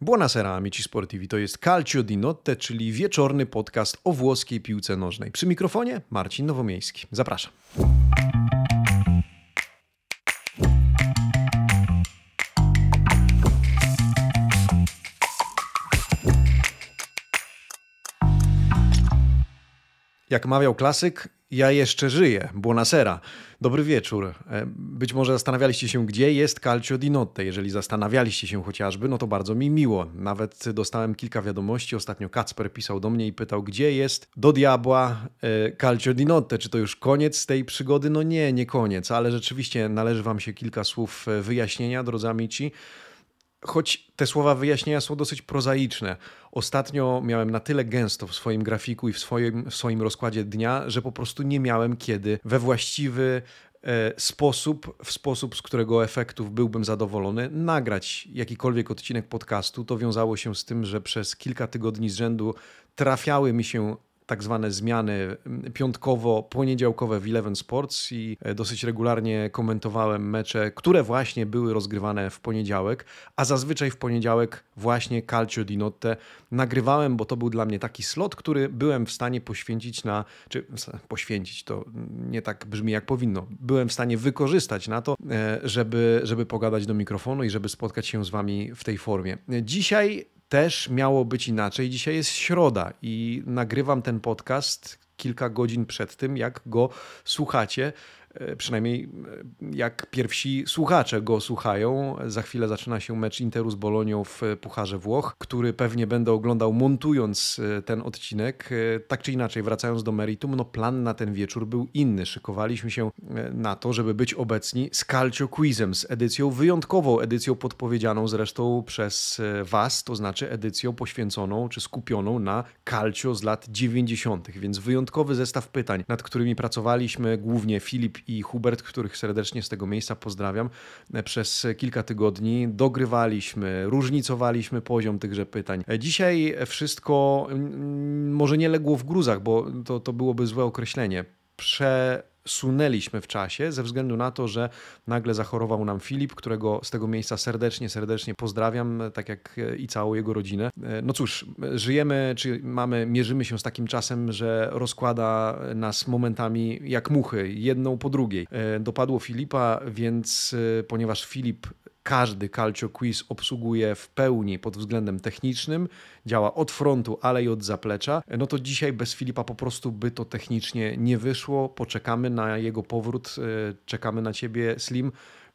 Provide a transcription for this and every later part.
Buonasera amici sportivi, to jest Calcio di Notte, czyli wieczorny podcast o włoskiej piłce nożnej. Przy mikrofonie Marcin Nowomiejski. Zapraszam. Jak mawiał klasyk, ja jeszcze żyję. Buonasera. Dobry wieczór. E, być może zastanawialiście się, gdzie jest Calcio di Notte. Jeżeli zastanawialiście się chociażby, no to bardzo mi miło. Nawet dostałem kilka wiadomości. Ostatnio Kacper pisał do mnie i pytał, gdzie jest do diabła e, Calcio di Notte. Czy to już koniec tej przygody? No nie, nie koniec, ale rzeczywiście należy wam się kilka słów e, wyjaśnienia, drodzy amici choć te słowa wyjaśnienia są dosyć prozaiczne. Ostatnio miałem na tyle gęsto w swoim grafiku i w swoim, w swoim rozkładzie dnia, że po prostu nie miałem kiedy we właściwy e, sposób, w sposób, z którego efektów byłbym zadowolony, nagrać jakikolwiek odcinek podcastu. To wiązało się z tym, że przez kilka tygodni z rzędu trafiały mi się tak zwane zmiany piątkowo-poniedziałkowe w Eleven Sports i e, dosyć regularnie komentowałem mecze, które właśnie były rozgrywane w poniedziałek, a zazwyczaj w poniedziałek właśnie Calcio di Notte nagrywałem, bo to był dla mnie taki slot, który byłem w stanie poświęcić na, czy poświęcić to nie tak brzmi jak powinno, byłem w stanie wykorzystać na to, e, żeby, żeby pogadać do mikrofonu i żeby spotkać się z wami w tej formie. Dzisiaj też miało być inaczej. Dzisiaj jest środa i nagrywam ten podcast kilka godzin przed tym, jak go słuchacie. E, przynajmniej e, jak pierwsi słuchacze go słuchają. Za chwilę zaczyna się mecz Interu z Bolonią w Pucharze Włoch, który pewnie będę oglądał montując e, ten odcinek. Tak czy inaczej, wracając do meritum, no plan na ten wieczór był inny. Szykowaliśmy się na to, żeby być obecni z Calcio Quizem, z edycją wyjątkową, edycją podpowiedzianą zresztą przez Was, to znaczy edycją poświęconą czy skupioną na Calcio z lat 90., więc wyjątkowy zestaw pytań, nad którymi pracowaliśmy głównie Filip i Hubert, których serdecznie z tego miejsca pozdrawiam, przez kilka tygodni dogrywaliśmy, różnicowaliśmy poziom tychże pytań. Dzisiaj wszystko mm, może nie legło w gruzach, bo to, to byłoby złe określenie. Prze sunęliśmy w czasie ze względu na to, że nagle zachorował nam Filip, którego z tego miejsca serdecznie, serdecznie pozdrawiam, tak jak i całą jego rodzinę. No cóż, żyjemy, czy mamy, mierzymy się z takim czasem, że rozkłada nas momentami jak muchy, jedną po drugiej. Dopadło Filipa, więc ponieważ Filip każdy Calcio Quiz obsługuje w pełni pod względem technicznym, działa od frontu, ale i od zaplecza, no to dzisiaj bez Filipa po prostu by to technicznie nie wyszło. Poczekamy na jego powrót, e, czekamy na ciebie, Slim,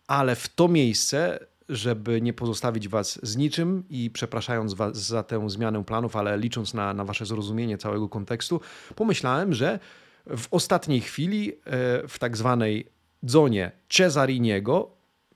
ale w to miejsce żeby nie pozostawić Was z niczym i przepraszając Was za tę zmianę planów, ale licząc na, na Wasze zrozumienie całego kontekstu, pomyślałem, że w ostatniej chwili e, w tak zwanej zonie Cesariniego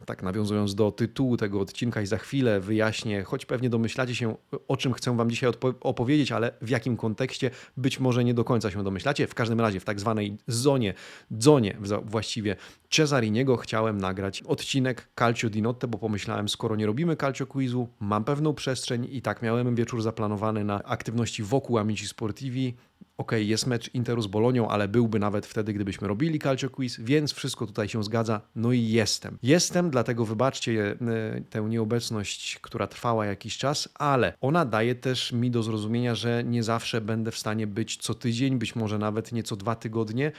tak nawiązując do tytułu tego odcinka i za chwilę wyjaśnię, choć pewnie domyślacie się, o czym chcę Wam dzisiaj opowiedzieć, ale w jakim kontekście być może nie do końca się domyślacie. W każdym razie w tak zwanej zonie, zonie właściwie Cesariniego chciałem nagrać odcinek Calcio di Notte, bo pomyślałem, skoro nie robimy Calcio Quizu, mam pewną przestrzeń i tak miałem wieczór zaplanowany na aktywności wokół Amici Sportivi, ok, jest mecz Interu z Bolonią, ale byłby nawet wtedy, gdybyśmy robili Calcio Quiz, więc wszystko tutaj się zgadza. No i jestem. Jestem, dlatego wybaczcie e, tę nieobecność, która trwała jakiś czas, ale ona daje też mi do zrozumienia, że nie zawsze będę w stanie być co tydzień, być może nawet nie co dwa tygodnie,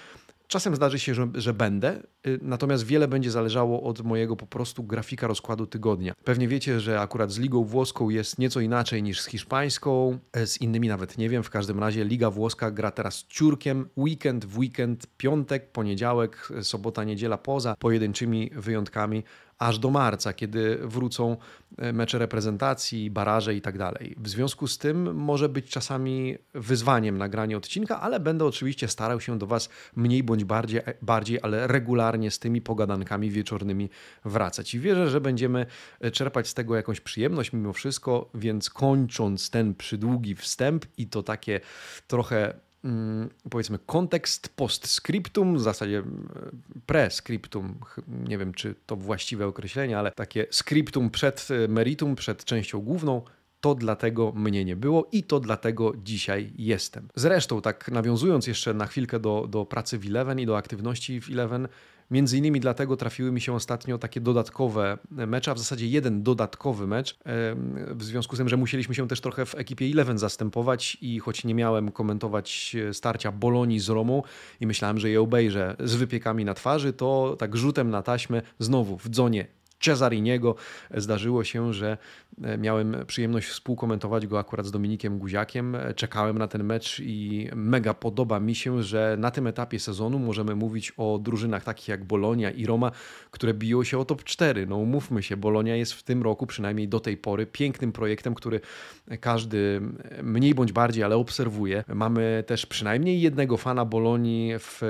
Czasem zdarzy się, że, że, będę, y, natomiast wiele będzie zależało od mojego po prostu grafika rozkładu tygodnia. Pewnie wiecie, że akurat z ligą włoską jest nieco inaczej niż z hiszpańską, e, z innymi nawet nie wiem. W każdym razie liga włoska gra teraz ciurkiem, weekend w weekend, piątek, poniedziałek, sobota, niedziela poza pojedynczymi wyjątkami aż do marca, kiedy wrócą e, mecze reprezentacji, baraże i tak dalej. W związku z tym może być czasami wyzwaniem nagranie odcinka, ale będę oczywiście starał się do Was mniej bądź bardziej, bardziej ale regularnie z tymi pogadankami wieczornymi wracać. I wierzę, że będziemy e, czerpać z tego jakąś przyjemność mimo wszystko, więc kończąc ten przydługi wstęp i to takie trochę powiedzmy kontekst postscriptum, w zasadzie mm, prescriptum, nie wiem czy to właściwe określenie, ale takie scriptum przed e, meritum, przed częścią główną, to dlatego mnie nie było i to dlatego dzisiaj jestem. Zresztą, tak nawiązując jeszcze na chwilkę do, do pracy w Eleven i do aktywności w Eleven, Między innymi dlatego trafiły mi się ostatnio takie dodatkowe mecze, a w zasadzie jeden dodatkowy mecz, w związku z tym, że musieliśmy się też trochę w ekipie Eleven zastępować i choć nie miałem komentować starcia Bolonii z Romą i myślałem, że je obejrzę z wypiekami na twarzy, to tak rzutem na taśmę znowu w dzonie Cesariniego. Zdarzyło się, że e, miałem przyjemność współkomentować go akurat z Dominikiem Guziakiem. Czekałem na ten mecz i mega podoba mi się, że na tym etapie sezonu możemy mówić o drużynach takich jak Bolonia i Roma, które biją się o top 4. No umówmy się, Bolonia jest w tym roku, przynajmniej do tej pory, pięknym projektem, który każdy mniej bądź bardziej, ale obserwuje. Mamy też przynajmniej jednego fana Bolonii w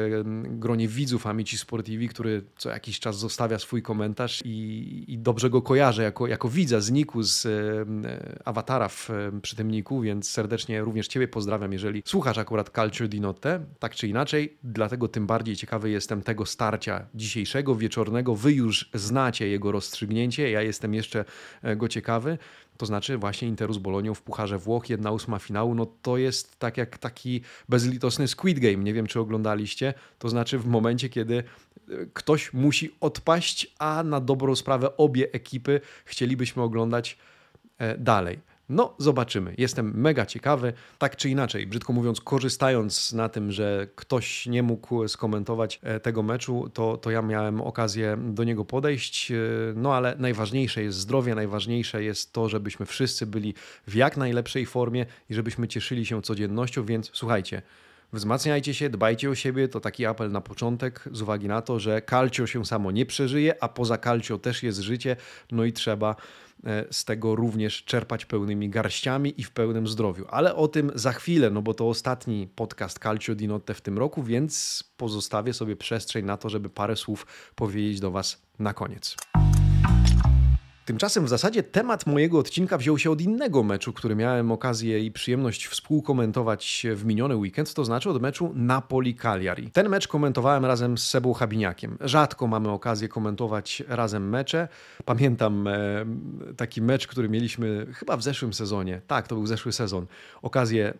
gronie widzów Amici Sportivi, który co jakiś czas zostawia swój komentarz i i, dobrze go kojarzę jako, jako widza z Niku, z e, awatara w, e, przy tym Niku, więc serdecznie również Ciebie pozdrawiam, jeżeli słuchasz akurat Culture di Notte, tak czy inaczej, dlatego tym bardziej ciekawy jestem tego starcia dzisiejszego, wieczornego. Wy już znacie jego rozstrzygnięcie, ja jestem jeszcze e, go ciekawy to znaczy właśnie Interu z Bolonią w Pucharze Włoch, jedna ósma finału, no to jest tak jak taki bezlitosny Squid Game, nie wiem czy oglądaliście, to znaczy w momencie, kiedy e, ktoś musi odpaść, a na dobrą sprawę obie ekipy chcielibyśmy oglądać e, dalej. No, zobaczymy. Jestem mega ciekawy. Tak czy inaczej, brzydko mówiąc, korzystając na tym, że ktoś nie mógł skomentować e, tego meczu, to, to ja miałem okazję do niego podejść. E, no, ale najważniejsze jest zdrowie, najważniejsze jest to, żebyśmy wszyscy byli w jak najlepszej formie i żebyśmy cieszyli się codziennością, więc słuchajcie. Wzmacniajcie się, dbajcie o siebie, to taki apel na początek, z uwagi na to, że kalcio się samo nie przeżyje, a poza kalcio też jest życie, no i trzeba z tego również czerpać pełnymi garściami i w pełnym zdrowiu. Ale o tym za chwilę, no bo to ostatni podcast Calcio di Notte w tym roku, więc pozostawię sobie przestrzeń na to, żeby parę słów powiedzieć do Was na koniec. Tymczasem w zasadzie temat mojego odcinka wziął się od innego meczu, który miałem okazję i przyjemność współkomentować w miniony weekend, to znaczy od meczu Napoli-Cagliari. Ten mecz komentowałem razem z Sebą Habiniakiem. Rzadko mamy okazję komentować razem mecze. Pamiętam e, taki mecz, który mieliśmy chyba w zeszłym sezonie. Tak, to był zeszły sezon. Okazję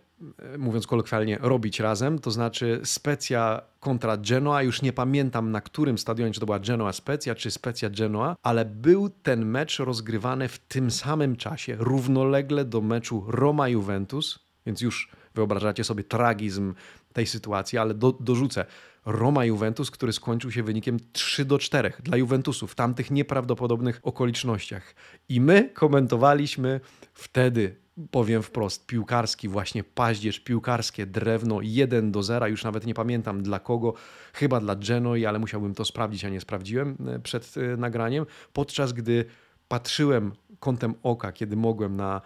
mówiąc kolokwialnie, robić razem, to znaczy Specja kontra Genoa, już nie pamiętam na którym stadionie, czy to była Genoa Specja, czy Specja Genoa, ale był ten mecz rozgrywany w tym samym czasie, równolegle do meczu Roma-Juventus, więc już wyobrażacie sobie tragizm tej sytuacji, ale do, dorzucę. Roma-Juventus, który skończył się wynikiem 3 do 4 dla Juventusu w tamtych nieprawdopodobnych okolicznościach. I my komentowaliśmy wtedy powiem wprost, piłkarski, właśnie paździerz, piłkarskie drewno 1 do 0, już nawet nie pamiętam dla kogo, chyba dla Genoi, ale musiałbym to sprawdzić, a nie sprawdziłem e, przed e, nagraniem, podczas gdy patrzyłem kątem oka, kiedy mogłem na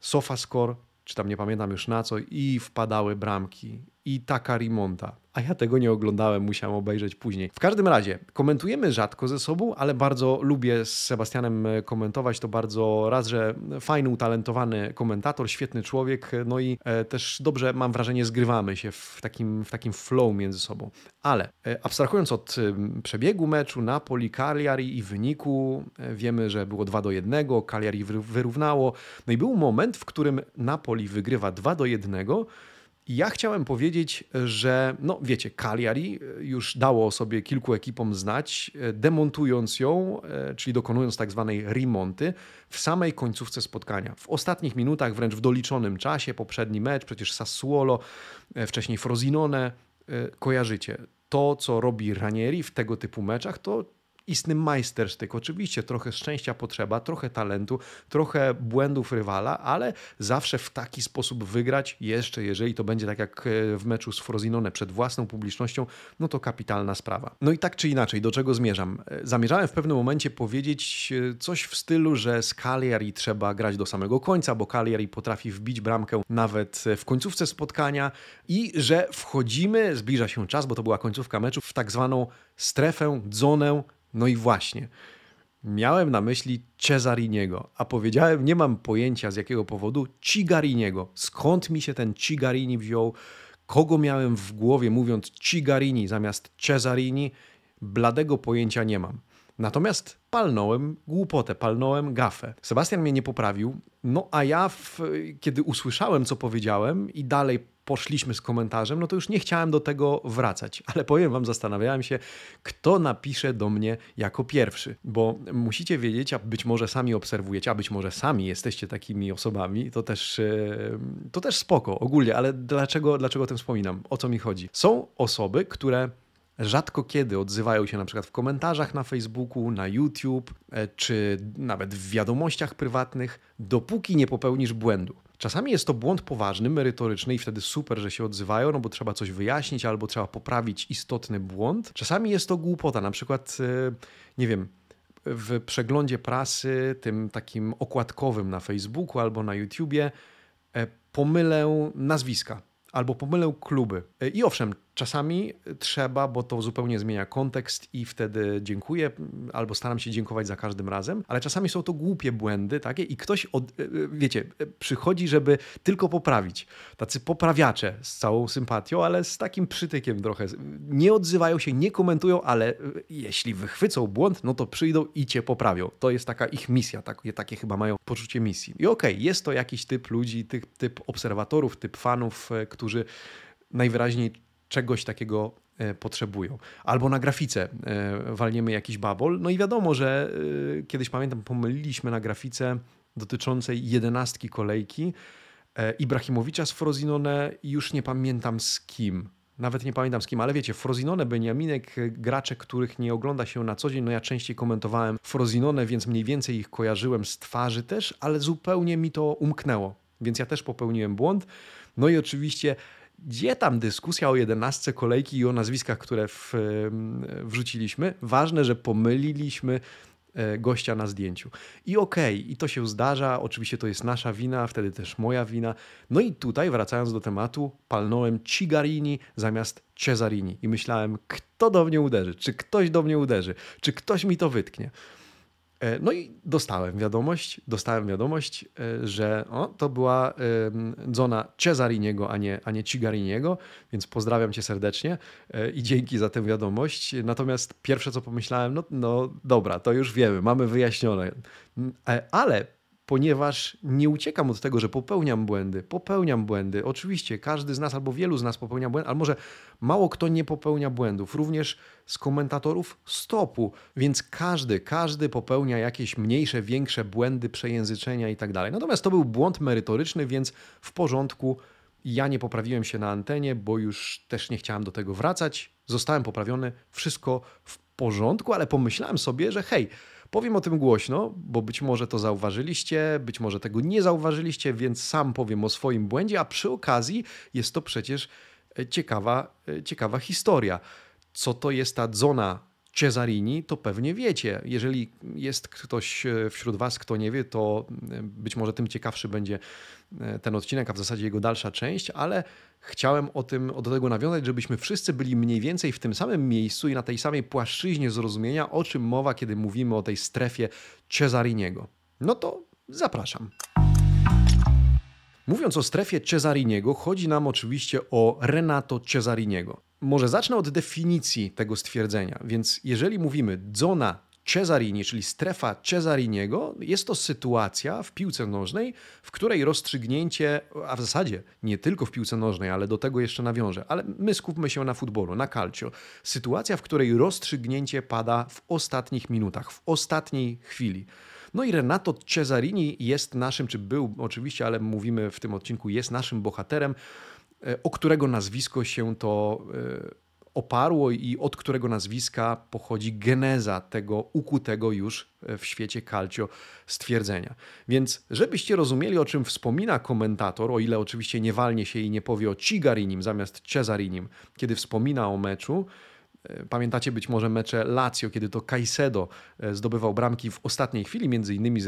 SofaScore, czy tam nie pamiętam już na co, i wpadały bramki, i taka remonta a ja tego nie oglądałem, musiałem obejrzeć później. W każdym razie, komentujemy rzadko ze sobą, ale bardzo lubię z Sebastianem e, komentować. To bardzo raz, że fajny, utalentowany komentator, świetny człowiek, no i e, też dobrze, mam wrażenie, zgrywamy się w takim, w takim flow między sobą. Ale e, abstrahując od przebiegu meczu Napoli, Cagliari i wyniku, wiemy, że było 2 do 1, Cagliari wyrównało. No i był moment, w którym Napoli wygrywa 2 do 1 ja chciałem powiedzieć, że no wiecie, Cagliari e, już dało sobie kilku ekipom znać, e, demontując ją, e, czyli dokonując tak zwanej remonty w samej końcówce spotkania. W ostatnich minutach, wręcz w doliczonym czasie, poprzedni mecz, przecież Sassuolo, wcześniej Frosinone, kojarzycie. To, co robi Ranieri w tego typu meczach, to istny majstersztyk. Oczywiście trochę szczęścia potrzeba, trochę talentu, trochę błędów rywala, ale zawsze w taki sposób wygrać, jeszcze jeżeli to będzie tak jak e, w meczu z Frosinone przed własną publicznością, no to kapitalna sprawa. No i tak czy inaczej, do czego zmierzam? E, zamierzałem w pewnym momencie powiedzieć e, coś w stylu, że z Cagliari trzeba grać do samego końca, bo Cagliari potrafi wbić bramkę nawet w końcówce spotkania i że wchodzimy, zbliża się czas, bo to była końcówka meczu, w tak zwaną strefę, zonę no i właśnie, miałem na myśli Cesariniego, a powiedziałem, nie mam pojęcia z jakiego powodu, Cigariniego. Skąd mi się ten Cigarini wziął? Kogo miałem w głowie mówiąc Cigarini zamiast Cesarini? Bladego pojęcia nie mam. Natomiast palnąłem głupotę, palnąłem gafę. Sebastian mnie nie poprawił, no a ja, w, kiedy usłyszałem, co powiedziałem i dalej poszliśmy z komentarzem, no to już nie chciałem do tego wracać. Ale powiem wam, zastanawiałem się, kto napisze do mnie jako pierwszy, bo musicie wiedzieć, a być może sami obserwujecie, a być może sami jesteście takimi osobami, to też, e, to też spoko ogólnie, ale dlaczego, dlaczego o tym wspominam? O co mi chodzi? Są osoby, które rzadko kiedy odzywają się na przykład w komentarzach na Facebooku, na YouTube, e, czy nawet w wiadomościach prywatnych, dopóki nie popełnisz błędu. Czasami jest to błąd poważny, merytoryczny i wtedy super, że się odzywają, no bo trzeba coś wyjaśnić albo trzeba poprawić istotny błąd. Czasami jest to głupota, na przykład, e, nie wiem, w przeglądzie prasy, tym takim okładkowym na Facebooku albo na YouTubie, e, pomylę nazwiska albo pomylę kluby. I owszem, Czasami trzeba, bo to zupełnie zmienia kontekst i wtedy dziękuję, albo staram się dziękować za każdym razem, ale czasami są to głupie błędy takie i ktoś, od, e, e, wiecie, przychodzi, żeby tylko poprawić. Tacy poprawiacze z całą sympatią, ale z takim przytykiem trochę. Nie odzywają się, nie komentują, ale e, jeśli wychwycą błąd, no to przyjdą i cię poprawią. To jest taka ich misja, takie, takie chyba mają poczucie misji. I okej, okay, jest to jakiś typ ludzi, typ, typ obserwatorów, typ fanów, którzy najwyraźniej czegoś takiego e, potrzebują. Albo na grafice e, walniemy jakiś babol. No i wiadomo, że e, kiedyś pamiętam, pomyliliśmy na grafice dotyczącej jedenastki kolejki Ibrahimowicza z Frozinone i już nie pamiętam z kim. Nawet nie pamiętam z kim, ale wiecie, Frozinone, Beniaminek, gracze, których nie ogląda się na co dzień, no ja częściej komentowałem Frozinone, więc mniej więcej ich kojarzyłem z twarzy też, ale zupełnie mi to umknęło. Więc ja też popełniłem błąd. No i oczywiście gdzie tam dyskusja o jedenastce kolejki i o nazwiskach, które w, wrzuciliśmy? Ważne, że pomyliliśmy e, gościa na zdjęciu. I okej, okay, i to się zdarza, oczywiście to jest nasza wina, wtedy też moja wina. No i tutaj, wracając do tematu, palnąłem Cigarini zamiast Cesarini i myślałem, kto do mnie uderzy, czy ktoś do mnie uderzy, czy ktoś mi to wytknie. E, no i dostałem wiadomość, dostałem wiadomość, e, że o, to była zona Cesariniego, a nie, a nie Cigariniego, więc pozdrawiam cię serdecznie e, i dzięki za tę wiadomość. Natomiast pierwsze co pomyślałem, no, no dobra, to już wiemy, mamy wyjaśnione. Ale ponieważ nie uciekam od tego, że popełniam błędy. Popełniam błędy. Oczywiście każdy z nas albo wielu z nas popełnia błędy, ale może mało kto nie popełnia błędów. Również z komentatorów stopu. Więc każdy, każdy popełnia jakieś mniejsze, większe błędy, przejęzyczenia i tak dalej. Natomiast to był błąd merytoryczny, więc w porządku. Ja nie poprawiłem się na antenie, bo już też nie chciałem do tego wracać. Zostałem poprawiony, wszystko w porządku, ale pomyślałem sobie, że hej, Powiem o tym głośno, bo być może to zauważyliście, być może tego nie zauważyliście, więc sam powiem o swoim błędzie, a przy okazji jest to przecież e, ciekawa, e, ciekawa historia. Co to jest ta zona Cesarini, to pewnie wiecie. Jeżeli jest ktoś e, wśród Was, kto nie wie, to być może tym ciekawszy będzie ten odcinek, a w zasadzie jego dalsza część, ale chciałem o tym, do tego nawiązać, żebyśmy wszyscy byli mniej więcej w tym samym miejscu i na tej samej płaszczyźnie zrozumienia, o czym mowa, kiedy mówimy o tej strefie Cesariniego. No to zapraszam. Mówiąc o strefie Cesariniego, chodzi nam oczywiście o Renato Cesariniego. Może zacznę od definicji tego stwierdzenia. Więc jeżeli mówimy zona Cesarini, czyli strefa Cesariniego, jest to sytuacja w piłce nożnej, w której rozstrzygnięcie, a w zasadzie nie tylko w piłce nożnej, ale do tego jeszcze nawiążę, ale my skupmy się na futbolu, na calcio. Sytuacja, w której rozstrzygnięcie pada w ostatnich minutach, w ostatniej chwili. No i Renato Cesarini jest naszym, czy był oczywiście, ale mówimy w tym odcinku, jest naszym bohaterem, e, o którego nazwisko się to e, oparło i od którego nazwiska pochodzi geneza tego ukutego już w świecie calcio stwierdzenia. Więc żebyście rozumieli, o czym wspomina komentator, o ile oczywiście nie walnie się i nie powie o Cigarinim zamiast Cesarinim, kiedy wspomina o meczu, E, pamiętacie być może mecze Lazio, kiedy to Caicedo e, zdobywał bramki w ostatniej chwili, między innymi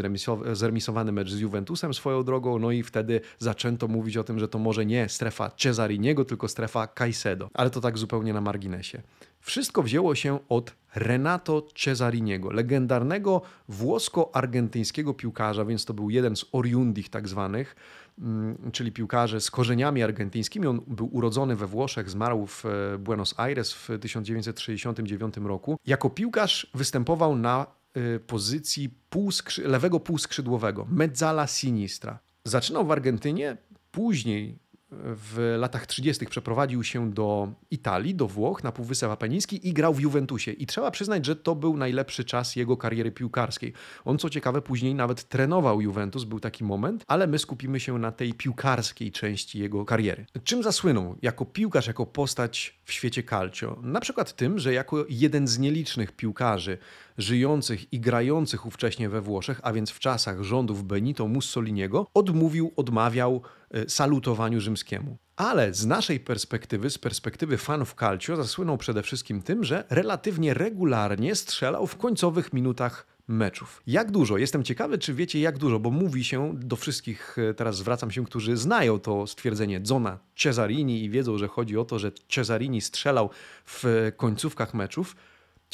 zremisowany mecz z Juventusem swoją drogą, no i wtedy zaczęto mówić o tym, że to może nie strefa Cesariniego, tylko strefa Caicedo. Ale to tak zupełnie na marginesie. Wszystko wzięło się od Renato Cesariniego, legendarnego włosko-argentyńskiego piłkarza, więc to był jeden z oriundich tak zwanych, Mm, czyli piłkarze z korzeniami argentyńskimi. On był urodzony we Włoszech, zmarł w e, Buenos Aires w 1969 roku. Jako piłkarz występował na e, pozycji półskrzy lewego półskrzydłowego, mezzala sinistra. Zaczynał w Argentynie, później w latach 30. przeprowadził się do Italii, do Włoch, na Półwysep Apeniński i grał w Juventusie. I trzeba przyznać, że to był najlepszy czas jego kariery piłkarskiej. On, co ciekawe, później nawet trenował Juventus, był taki moment, ale my skupimy się na tej piłkarskiej części jego kariery. Czym zasłynął jako piłkarz, jako postać w świecie calcio? Na przykład tym, że jako jeden z nielicznych piłkarzy żyjących i grających ówcześnie we Włoszech, a więc w czasach rządów Benito Mussoliniego, odmówił, odmawiał e, salutowaniu rzymskiemu. Ale z naszej perspektywy, z perspektywy fanów calcio, zasłynął przede wszystkim tym, że relatywnie regularnie strzelał w końcowych minutach meczów. Jak dużo? Jestem ciekawy, czy wiecie jak dużo, bo mówi się do wszystkich, e, teraz zwracam się, którzy znają to stwierdzenie Zona Cesarini i wiedzą, że chodzi o to, że Cesarini strzelał w końcówkach meczów.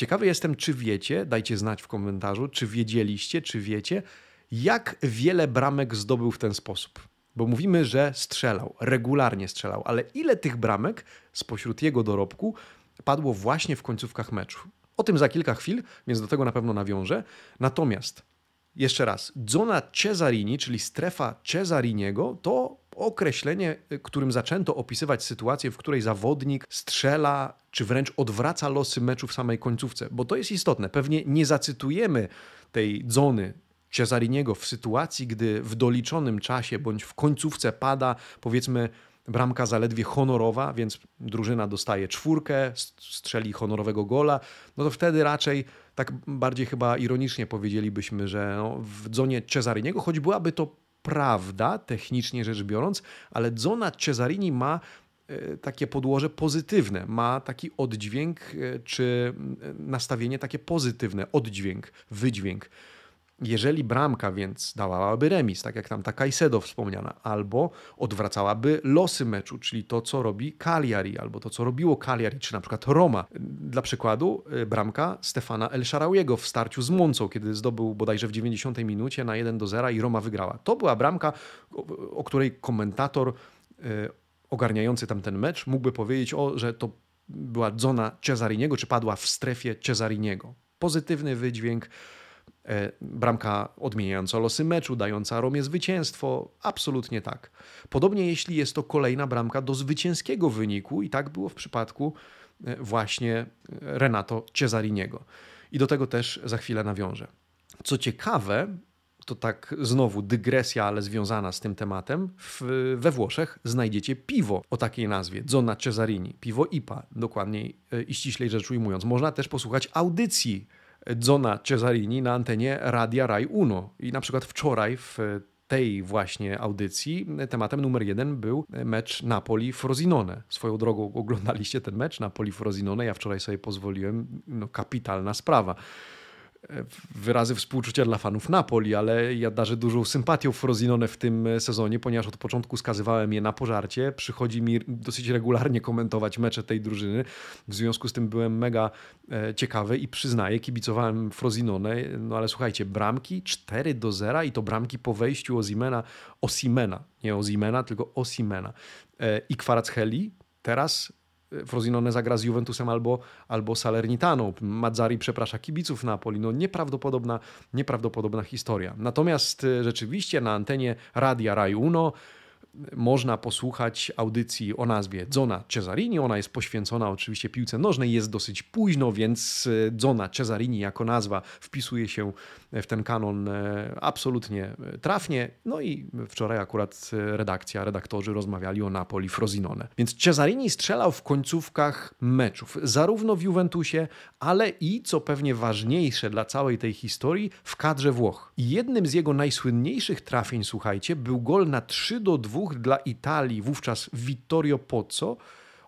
Ciekawy jestem, czy wiecie, dajcie znać w komentarzu, czy wiedzieliście, czy wiecie, jak wiele bramek zdobył w ten sposób. Bo mówimy, że strzelał, regularnie strzelał, ale ile tych bramek spośród jego dorobku padło właśnie w końcówkach meczu? O tym za kilka chwil, więc do tego na pewno nawiążę. Natomiast jeszcze raz, zona Cesarini, czyli strefa Cesariniego, to określenie, którym zaczęto opisywać sytuację, w której zawodnik strzela, czy wręcz odwraca losy meczu w samej końcówce. Bo to jest istotne. Pewnie nie zacytujemy tej zony Cesariniego w sytuacji, gdy w doliczonym czasie bądź w końcówce pada, powiedzmy, bramka zaledwie honorowa, więc drużyna dostaje czwórkę, strzeli honorowego gola, no to wtedy raczej tak bardziej chyba ironicznie powiedzielibyśmy, że no, w zonie Cesariniego, choć byłaby to prawda, technicznie rzecz biorąc, ale zona Cesarini ma e, takie podłoże pozytywne, ma taki oddźwięk e, czy nastawienie takie pozytywne, oddźwięk, wydźwięk. Jeżeli bramka więc dawałaby remis, tak jak tam ta Kajsedo wspomniana, albo odwracałaby losy meczu, czyli to, co robi Cagliari, albo to, co robiło Cagliari, czy na przykład Roma. Dla przykładu y, bramka Stefana El Sharawiego w starciu z Moncą, kiedy zdobył bodajże w 90 minucie na 1 do 0 i Roma wygrała. To była bramka, o której komentator y, ogarniający tamten mecz mógłby powiedzieć, o, że to była zona Cesariniego, czy padła w strefie Cesariniego. Pozytywny wydźwięk, bramka odmieniająca losy meczu, dająca Romie zwycięstwo. Absolutnie tak. Podobnie jeśli jest to kolejna bramka do zwycięskiego wyniku i tak było w przypadku e, właśnie Renato Cesariniego. I do tego też za chwilę nawiążę. Co ciekawe, to tak znowu dygresja, ale związana z tym tematem, w, we Włoszech znajdziecie piwo o takiej nazwie, Zona Cesarini, piwo IPA, dokładniej e, i ściślej rzecz ujmując. Można też posłuchać audycji Zona Cesarini na antenie Radia Rai Uno. I na przykład wczoraj w tej właśnie audycji tematem numer jeden był mecz Napoli-Frosinone. Swoją drogą oglądaliście ten mecz Napoli-Frosinone. Ja wczoraj sobie pozwoliłem, no kapitalna sprawa wyrazy współczucia dla fanów Napoli, ale ja darzę dużą sympatią Frosinone w tym sezonie, ponieważ od początku skazywałem je na pożarcie. Przychodzi mi dosyć regularnie komentować mecze tej drużyny. W związku z tym byłem mega e, ciekawy i przyznaję, kibicowałem Frosinone, no ale słuchajcie, bramki 4 do 0 i to bramki po wejściu Ozimena, Osimena, nie Ozimena, tylko Osimena. E, I Kwaracheli teraz Frosinone zagra z Juventusem albo, albo Salernitaną. Mazzari przeprasza kibiców Napoli. No nieprawdopodobna, nieprawdopodobna historia. Natomiast e, rzeczywiście na antenie Radia Rai Uno można posłuchać audycji o nazwie Zona Cesarini. Ona jest poświęcona oczywiście piłce nożnej, jest dosyć późno, więc e, Zona Cesarini jako nazwa wpisuje się w ten kanon e, absolutnie e, trafnie. No i wczoraj akurat redakcja, redaktorzy rozmawiali o Napoli Frosinone. Więc Cesarini strzelał w końcówkach meczów, zarówno w Juventusie, ale i, co pewnie ważniejsze dla całej tej historii, w kadrze Włoch. I jednym z jego najsłynniejszych trafień, słuchajcie, był gol na 3 do 2 dla Italii, wówczas Vittorio Pozzo.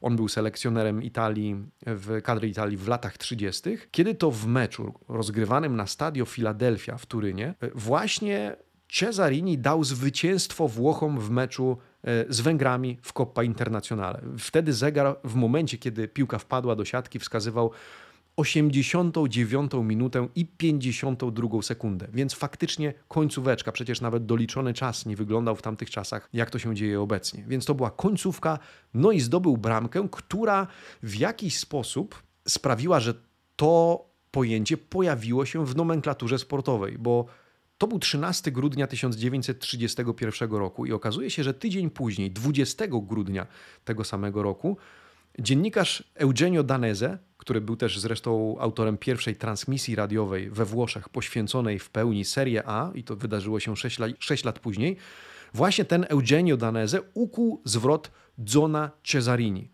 On był selekcjonerem Italii, w kadry Italii w latach 30., kiedy to w meczu rozgrywanym na Stadio Philadelphia w Turynie właśnie Cesarini dał zwycięstwo Włochom w meczu e, z Węgrami w Coppa Internazionale. Wtedy zegar w momencie, kiedy piłka wpadła do siatki wskazywał 89 minutę i 52 sekundę. Więc faktycznie końcóweczka, przecież nawet doliczony czas nie wyglądał w tamtych czasach, jak to się dzieje obecnie. Więc to była końcówka, no i zdobył bramkę, która w jakiś sposób sprawiła, że to pojęcie pojawiło się w nomenklaturze sportowej, bo To był 13 grudnia 1931 roku i okazuje się, że tydzień później, 20 grudnia tego samego roku, dziennikarz Eugenio Danese, który był też zresztą autorem pierwszej transmisji radiowej we Włoszech poświęconej w pełni Serie A, i to wydarzyło się 6 lat, 6 lat później, właśnie ten Eugenio Danese ukuł zwrot Zona Cesarini.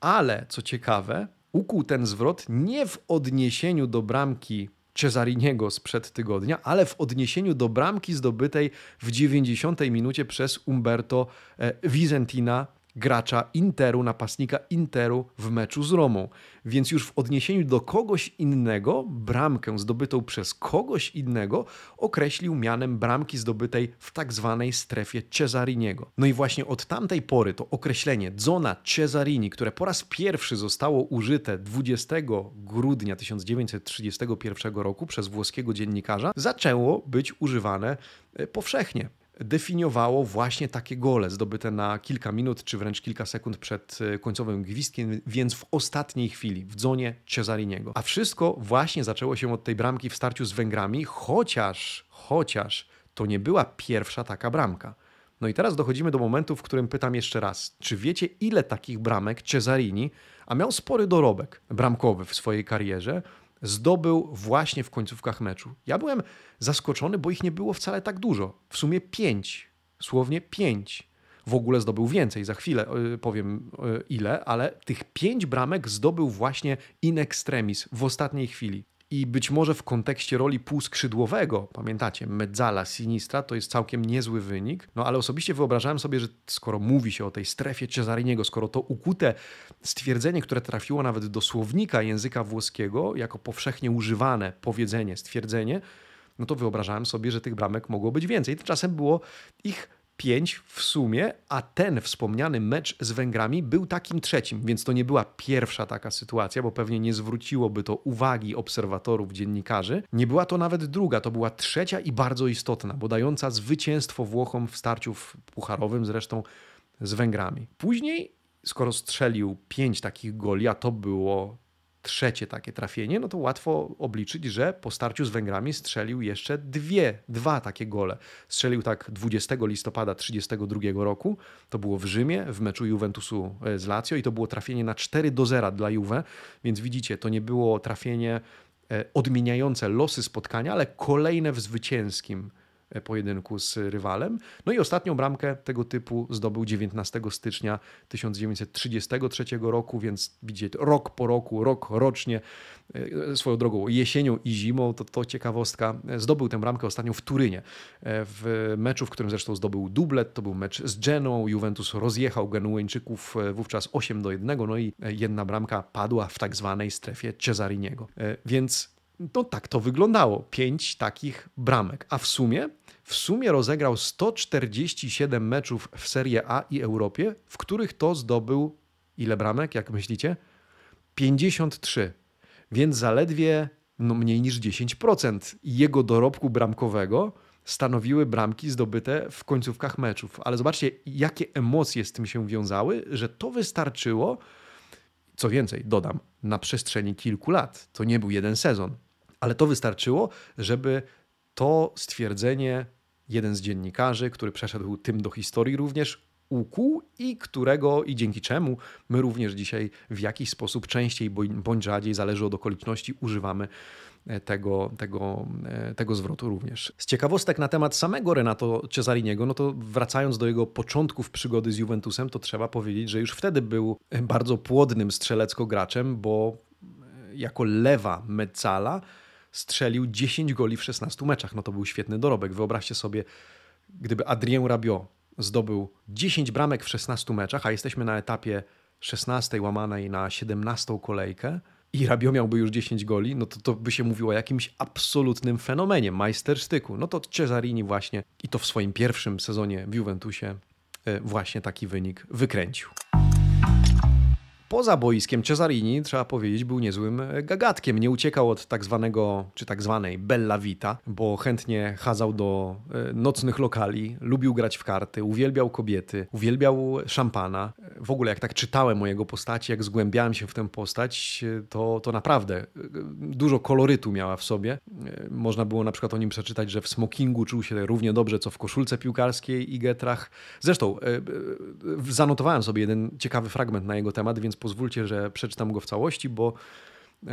Ale co ciekawe, ukuł ten zwrot nie w odniesieniu do bramki Cesariniego sprzed tygodnia, ale w odniesieniu do bramki zdobytej w 90 minucie przez Umberto e, Vicentina gracza Interu, napastnika Interu w meczu z Romą. Więc już w odniesieniu do kogoś innego, bramkę zdobytą przez kogoś innego określił mianem bramki zdobytej w tak zwanej strefie Cesariniego. No i właśnie od tamtej pory to określenie zona Cesarini, które po raz pierwszy zostało użyte 20 grudnia 1931 roku przez włoskiego dziennikarza, zaczęło być używane e, powszechnie definiowało właśnie takie gole zdobyte na kilka minut czy wręcz kilka sekund przed e, końcowym gwizdkiem, więc w ostatniej chwili, w zonie Cesariniego. A wszystko właśnie zaczęło się od tej bramki w starciu z Węgrami, chociaż, chociaż to nie była pierwsza taka bramka. No i teraz dochodzimy do momentu, w którym pytam jeszcze raz, czy wiecie ile takich bramek Cesarini, a miał spory dorobek bramkowy w swojej karierze, zdobył właśnie w końcówkach meczu. Ja byłem zaskoczony, bo ich nie było wcale tak dużo. W sumie pięć, słownie pięć. W ogóle zdobył więcej, za chwilę y, powiem y, ile, ale tych pięć bramek zdobył właśnie in extremis w ostatniej chwili. I być może w kontekście roli półskrzydłowego, pamiętacie, Mezzala, Sinistra, to jest całkiem niezły wynik, no ale osobiście wyobrażałem sobie, że skoro mówi się o tej strefie Cesariniego, skoro to ukute stwierdzenie, które trafiło nawet do słownika języka włoskiego, jako powszechnie używane powiedzenie, stwierdzenie, no to wyobrażałem sobie, że tych bramek mogło być więcej. Tymczasem było ich pięć w sumie, a ten wspomniany mecz z Węgrami był takim trzecim, więc to nie była pierwsza taka sytuacja, bo pewnie nie zwróciłoby to uwagi obserwatorów, dziennikarzy. Nie była to nawet druga, to była trzecia i bardzo istotna, bo dająca zwycięstwo Włochom w starciu pucharowym zresztą z Węgrami. Później, skoro strzelił pięć takich goli, a to było trzecie takie trafienie, no to łatwo obliczyć, że po starciu z Węgrami strzelił jeszcze dwie, dwa takie gole. Strzelił tak 20 listopada 1932 roku, to było w Rzymie, w meczu Juventusu e, z Lazio i to było trafienie na 4 do 0 dla Juve, więc widzicie, to nie było trafienie e, odmieniające losy spotkania, ale kolejne w zwycięskim pojedynku z rywalem. No i ostatnią bramkę tego typu zdobył 19 stycznia 1933 roku, więc widzicie, rok po roku, rok rocznie, e, swoją drogą jesienią i zimą, to, to ciekawostka, zdobył tę bramkę ostatnią w Turynie, e, w meczu, w którym zresztą zdobył dublet, to był mecz z Geną, Juventus rozjechał Genueńczyków wówczas 8 do 1, no i jedna bramka padła w tak zwanej strefie Cesariniego. Więc no tak to wyglądało. Pięć takich bramek. A w sumie, w sumie rozegrał 147 meczów w Serie A i Europie, w których to zdobył ile bramek, jak myślicie? 53. Więc zaledwie no, mniej niż 10% jego dorobku bramkowego stanowiły bramki zdobyte w końcówkach meczów. Ale zobaczcie, jakie emocje z tym się wiązały, że to wystarczyło. Co więcej, dodam, na przestrzeni kilku lat. To nie był jeden sezon. Ale to wystarczyło, żeby to stwierdzenie jeden z dziennikarzy, który przeszedł tym do historii również, ukuł i którego i dzięki czemu my również dzisiaj w jakiś sposób częściej bądź rzadziej, zależy od okoliczności, używamy e, tego, tego, e, tego zwrotu również. Z ciekawostek na temat samego Renato Cesariniego, no to wracając do jego początków przygody z Juventusem, to trzeba powiedzieć, że już wtedy był bardzo płodnym strzelecko graczem, bo e, jako lewa Mezzala strzelił 10 goli w 16 meczach. No to był świetny dorobek. Wyobraźcie sobie, gdyby Adrien Rabiot zdobył 10 bramek w 16 meczach, a jesteśmy na etapie 16 łamanej na 17 kolejkę i Rabiot miałby już 10 goli, no to, to by się mówiło o jakimś absolutnym fenomenie, majstersztyku. No to Cesarini właśnie i to w swoim pierwszym sezonie w Juventusie e, właśnie taki wynik wykręcił. Poza boiskiem Cesarini, trzeba powiedzieć, był niezłym gagatkiem. Nie uciekał od tak zwanego, czy tak zwanej bella vita, bo chętnie chadzał do e, nocnych lokali, lubił grać w karty, uwielbiał kobiety, uwielbiał szampana. W ogóle jak tak czytałem o jego postaci, jak zgłębiałem się w tę postać, to, to naprawdę e, dużo kolorytu miała w sobie. E, można było na przykład o nim przeczytać, że w smokingu czuł się równie dobrze, co w koszulce piłkarskiej i getrach. Zresztą zanotowałem sobie jeden ciekawy fragment na jego temat, więc pozwólcie, że przeczytam go w całości, bo,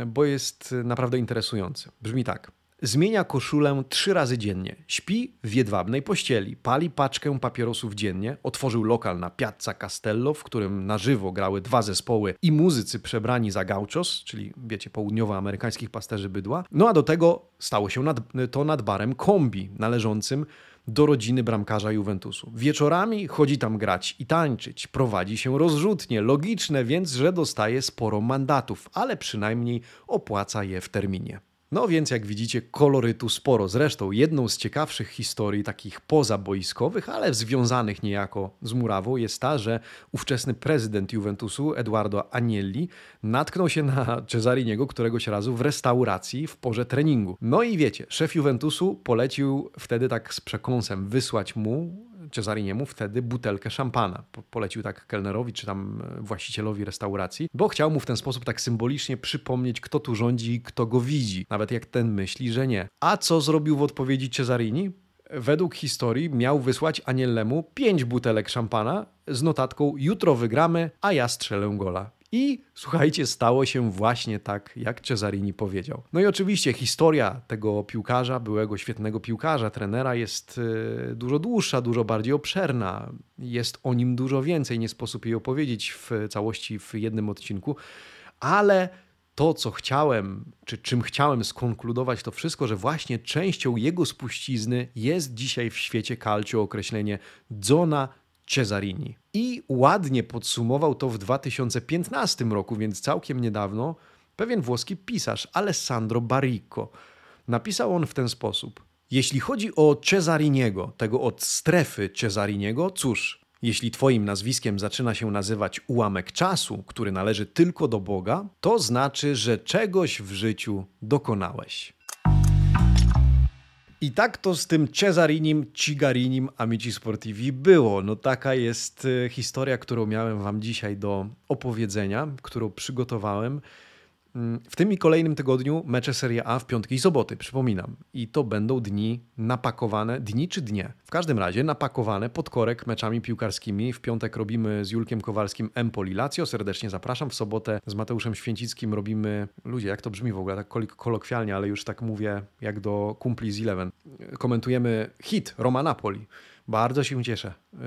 bo jest naprawdę interesujący. Brzmi tak. Zmienia koszulę trzy razy dziennie. Śpi w jedwabnej pościeli. Pali paczkę papierosów dziennie. Otworzył lokal na Piazza Castello, w którym na żywo grały dwa zespoły i muzycy przebrani za gauchos, czyli wiecie, południowoamerykańskich pasterzy bydła. No a do tego stało się nad, to nad barem kombi należącym do rodziny bramkarza Juventusu. Wieczorami chodzi tam grać i tańczyć, prowadzi się rozrzutnie, logiczne więc, że dostaje sporo mandatów, ale przynajmniej opłaca je w terminie. No więc jak widzicie, kolorytu sporo. Zresztą jedną z ciekawszych historii, takich pozaboiskowych, ale związanych niejako z murawą, jest ta, że ówczesny prezydent Juventusu, Eduardo Agnelli, natknął się na Cesariniego któregoś razu w restauracji w porze treningu. No i wiecie, szef Juventusu polecił wtedy tak z przekąsem wysłać mu Cezariniemu wtedy butelkę szampana. polecił tak kelnerowi czy tam e, właścicielowi restauracji, bo chciał mu w ten sposób tak symbolicznie przypomnieć, kto tu rządzi i kto go widzi. Nawet jak ten myśli, że nie. A co zrobił w odpowiedzi Cesarini? Według historii miał wysłać Aniellemu pięć butelek szampana z notatką jutro wygramy, a ja strzelę gola. I słuchajcie, stało się właśnie tak, jak Cesarini powiedział. No i oczywiście historia tego piłkarza, byłego świetnego piłkarza, trenera jest e, dużo dłuższa, dużo bardziej obszerna. Jest o nim dużo więcej, nie sposób jej opowiedzieć w całości w jednym odcinku, ale to, co chciałem, czy czym chciałem skonkludować to wszystko, że właśnie częścią jego spuścizny jest dzisiaj w świecie calcio określenie zona Cesarini. I ładnie podsumował to w 2015 roku, więc całkiem niedawno, pewien włoski pisarz Alessandro Baricco. Napisał on w ten sposób. Jeśli chodzi o Cesariniego, tego od strefy Cesariniego, cóż, jeśli Twoim nazwiskiem zaczyna się nazywać ułamek czasu, który należy tylko do Boga, to znaczy, że czegoś w życiu dokonałeś. I tak to z tym Cesarinim, Cigarinim, Amici Sportivi było. No taka jest e, historia, którą miałem wam dzisiaj do opowiedzenia, którą przygotowałem. Mm, w tym i kolejnym tygodniu mecze Serie A w piątki i soboty, przypominam. I to będą dni napakowane, dni czy dnie? W każdym razie napakowane pod korek meczami piłkarskimi. W piątek robimy z Julkiem Kowalskim Empoli Lazio, serdecznie zapraszam. W sobotę z Mateuszem Święcickim robimy, ludzie, jak to brzmi w ogóle, tak kolokwialnie, ale już tak mówię jak do kumpli z Eleven. Komentujemy hit Roma Napoli. Bardzo się cieszę. Y,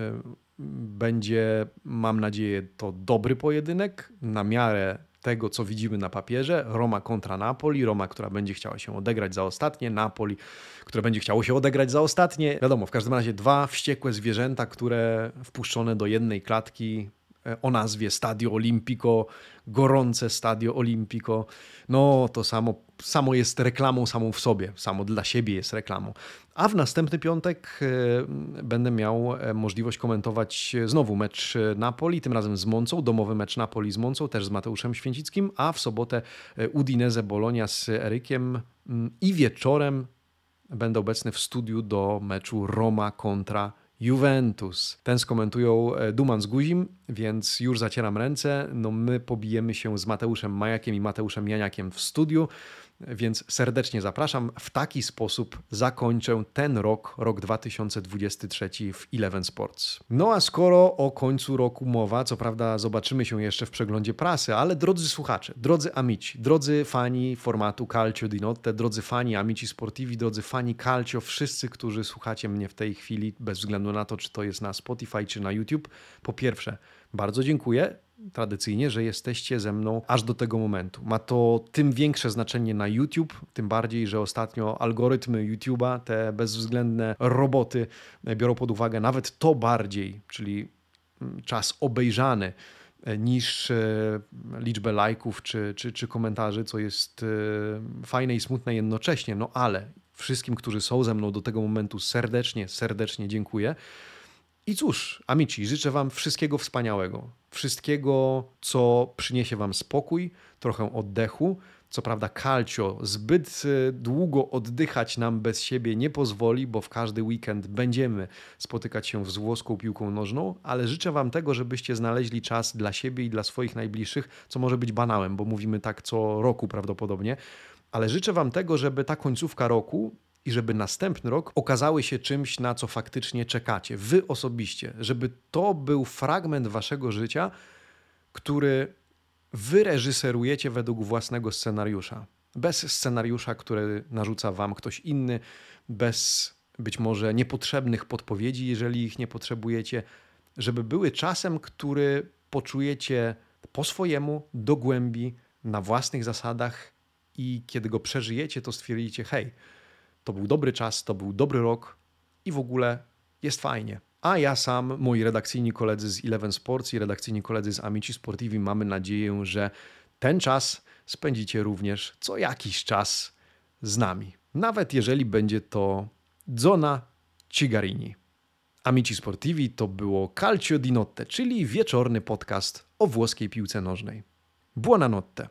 będzie, mam nadzieję, to dobry pojedynek, na miarę tego, co widzimy na papierze. Roma kontra Napoli, Roma, która będzie chciała się odegrać za ostatnie, Napoli, które będzie chciało się odegrać za ostatnie. Wiadomo, w każdym razie dwa wściekłe zwierzęta, które wpuszczone do jednej klatki o nazwie Stadio Olimpico, gorące Stadio Olimpico. No to samo, samo jest reklamą samą w sobie, samo dla siebie jest reklamą. A w następny piątek e, będę miał e, możliwość komentować znowu mecz Napoli, tym razem z Moncą, domowy mecz Napoli z Moncą, też z Mateuszem Święcickim, a w sobotę e, Udinese Bolonia z Erykiem mm, i wieczorem będę obecny w studiu do meczu Roma kontra Juventus. Ten skomentują Duman z Guzim, więc już zacieram ręce. No my pobijemy się z Mateuszem Majakiem i Mateuszem Janiakiem w studiu. Więc serdecznie zapraszam. W taki sposób zakończę ten rok, rok 2023 w Eleven Sports. No a skoro o końcu roku mowa, co prawda zobaczymy się jeszcze w przeglądzie prasy, ale drodzy słuchacze, drodzy amici, drodzy fani formatu Calcio di Notte, drodzy fani Amici Sportivi, drodzy fani Calcio, wszyscy, którzy słuchacie mnie w tej chwili, bez względu na to, czy to jest na Spotify, czy na YouTube, po pierwsze, bardzo dziękuję tradycyjnie, że jesteście ze mną aż do tego momentu. Ma to tym większe znaczenie na YouTube, tym bardziej, że ostatnio algorytmy YouTube'a, te bezwzględne roboty biorą pod uwagę nawet to bardziej, czyli mm, czas obejrzany e, niż e, liczbę lajków czy, czy, czy komentarzy, co jest e, fajne i smutne jednocześnie. No ale wszystkim, którzy są ze mną do tego momentu serdecznie, serdecznie dziękuję. I cóż, amici, życzę Wam wszystkiego wspaniałego wszystkiego, co przyniesie Wam spokój, trochę oddechu. Co prawda, calcio zbyt y, długo oddychać nam bez siebie nie pozwoli, bo w każdy weekend będziemy spotykać się z włoską piłką nożną, ale życzę Wam tego, żebyście znaleźli czas dla siebie i dla swoich najbliższych, co może być banałem, bo mówimy tak co roku prawdopodobnie, ale życzę Wam tego, żeby ta końcówka roku i żeby następny rok okazały się czymś, na co faktycznie czekacie, wy osobiście, żeby to był fragment waszego życia, który wy reżyserujecie według własnego scenariusza. Bez scenariusza, który narzuca wam ktoś inny, bez być może niepotrzebnych podpowiedzi, jeżeli ich nie potrzebujecie, żeby były czasem, który poczujecie po swojemu, do głębi, na własnych zasadach i kiedy go przeżyjecie, to stwierdzicie: hej, to był dobry czas, to był dobry rok i w ogóle jest fajnie. A ja sam, moi redakcyjni koledzy z Eleven Sports i redakcyjni koledzy z Amici Sportivi mamy nadzieję, że ten czas spędzicie również co jakiś czas z nami. Nawet jeżeli będzie to Zona Cigarini. Amici Sportivi to było Calcio di Notte, czyli wieczorny podcast o włoskiej piłce nożnej. Buonanotte.